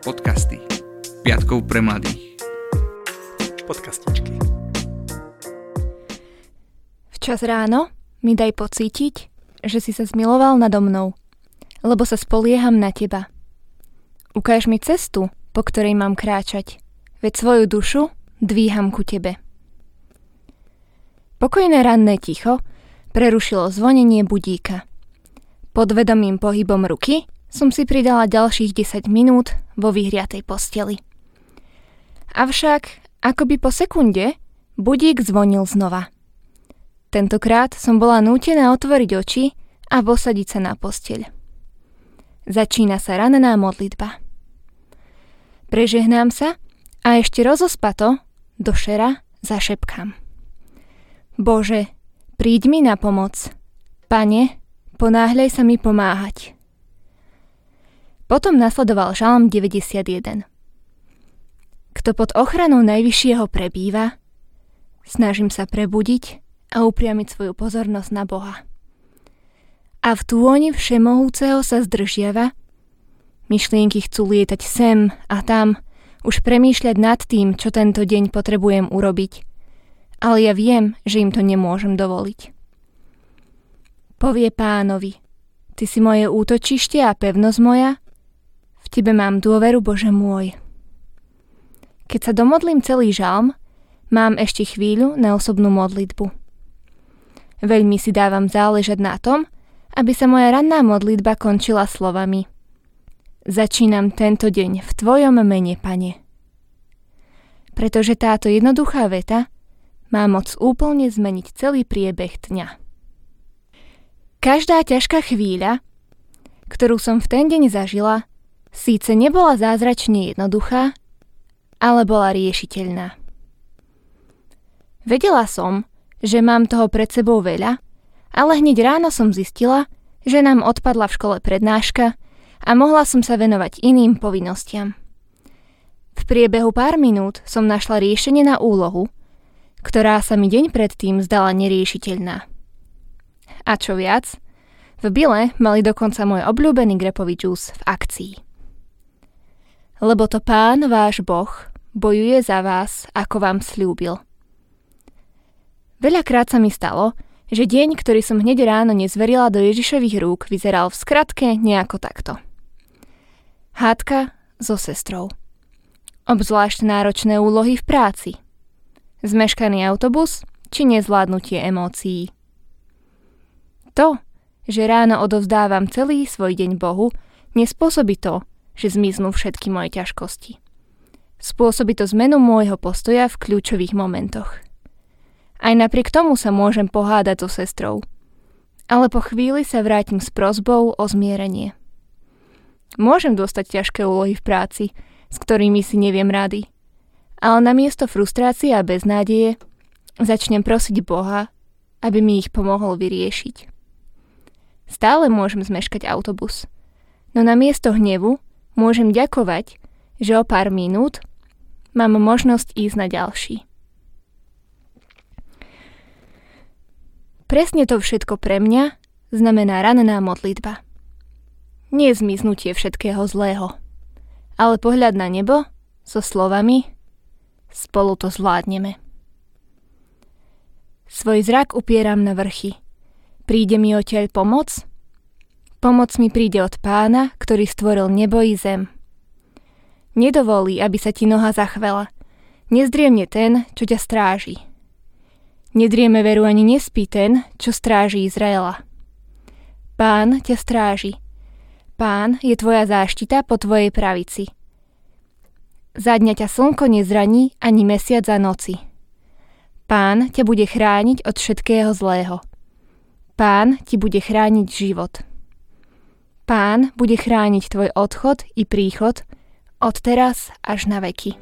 Podcasty. Piatkov pre mladých. Podcastičky. Včas ráno mi daj pocítiť, že si sa zmiloval nado mnou, lebo sa spolieham na teba. Ukáž mi cestu, po ktorej mám kráčať, veď svoju dušu dvíham ku tebe. Pokojné ranné ticho prerušilo zvonenie budíka. Podvedomým pohybom ruky som si pridala ďalších 10 minút vo vyhriatej posteli. Avšak, akoby po sekunde, budík zvonil znova. Tentokrát som bola nútená otvoriť oči a posadiť sa na posteľ. Začína sa ranená modlitba. Prežehnám sa a ešte rozospato do šera zašepkám. Bože, príď mi na pomoc. Pane, ponáhľaj sa mi pomáhať. Potom nasledoval žalm 91. Kto pod ochranou Najvyššieho prebýva, snažím sa prebudiť a upriamiť svoju pozornosť na Boha. A v túoni všemohúceho sa zdržiava, myšlienky chcú lietať sem a tam, už premýšľať nad tým, čo tento deň potrebujem urobiť, ale ja viem, že im to nemôžem dovoliť. Povie pánovi, ty si moje útočište a pevnosť moja, tebe mám dôveru, Bože môj. Keď sa domodlím celý žalm, mám ešte chvíľu na osobnú modlitbu. Veľmi si dávam záležať na tom, aby sa moja ranná modlitba končila slovami Začínam tento deň v Tvojom mene, Pane. Pretože táto jednoduchá veta má moc úplne zmeniť celý priebeh dňa. Každá ťažká chvíľa, ktorú som v ten deň zažila, Síce nebola zázračne jednoduchá, ale bola riešiteľná. Vedela som, že mám toho pred sebou veľa, ale hneď ráno som zistila, že nám odpadla v škole prednáška a mohla som sa venovať iným povinnostiam. V priebehu pár minút som našla riešenie na úlohu, ktorá sa mi deň predtým zdala neriešiteľná. A čo viac, v Bile mali dokonca môj obľúbený grepový džús v akcii lebo to pán váš Boh bojuje za vás, ako vám slúbil. Veľakrát sa mi stalo, že deň, ktorý som hneď ráno nezverila do Ježišových rúk, vyzeral v skratke nejako takto. Hádka so sestrou. Obzvlášť náročné úlohy v práci. Zmeškaný autobus či nezvládnutie emócií. To, že ráno odovzdávam celý svoj deň Bohu, nespôsobí to, že zmiznú všetky moje ťažkosti. Spôsobí to zmenu môjho postoja v kľúčových momentoch. Aj napriek tomu sa môžem pohádať so sestrou. Ale po chvíli sa vrátim s prozbou o zmierenie. Môžem dostať ťažké úlohy v práci, s ktorými si neviem rady. Ale namiesto frustrácie a beznádeje začnem prosiť Boha, aby mi ich pomohol vyriešiť. Stále môžem zmeškať autobus, no namiesto hnevu môžem ďakovať, že o pár minút mám možnosť ísť na ďalší. Presne to všetko pre mňa znamená ranná modlitba. Nie zmiznutie všetkého zlého, ale pohľad na nebo so slovami spolu to zvládneme. Svoj zrak upieram na vrchy. Príde mi odtiaľ pomoc Pomoc mi príde od pána, ktorý stvoril nebo i zem. Nedovolí, aby sa ti noha zachvela. Nezdriemne ten, čo ťa stráži. Nedrieme veru ani nespí ten, čo stráži Izraela. Pán ťa stráži. Pán je tvoja záštita po tvojej pravici. Za dňa ťa slnko nezraní ani mesiac za noci. Pán ťa bude chrániť od všetkého zlého. Pán ti bude chrániť život. Pán bude chrániť tvoj odchod i príchod od teraz až na veky.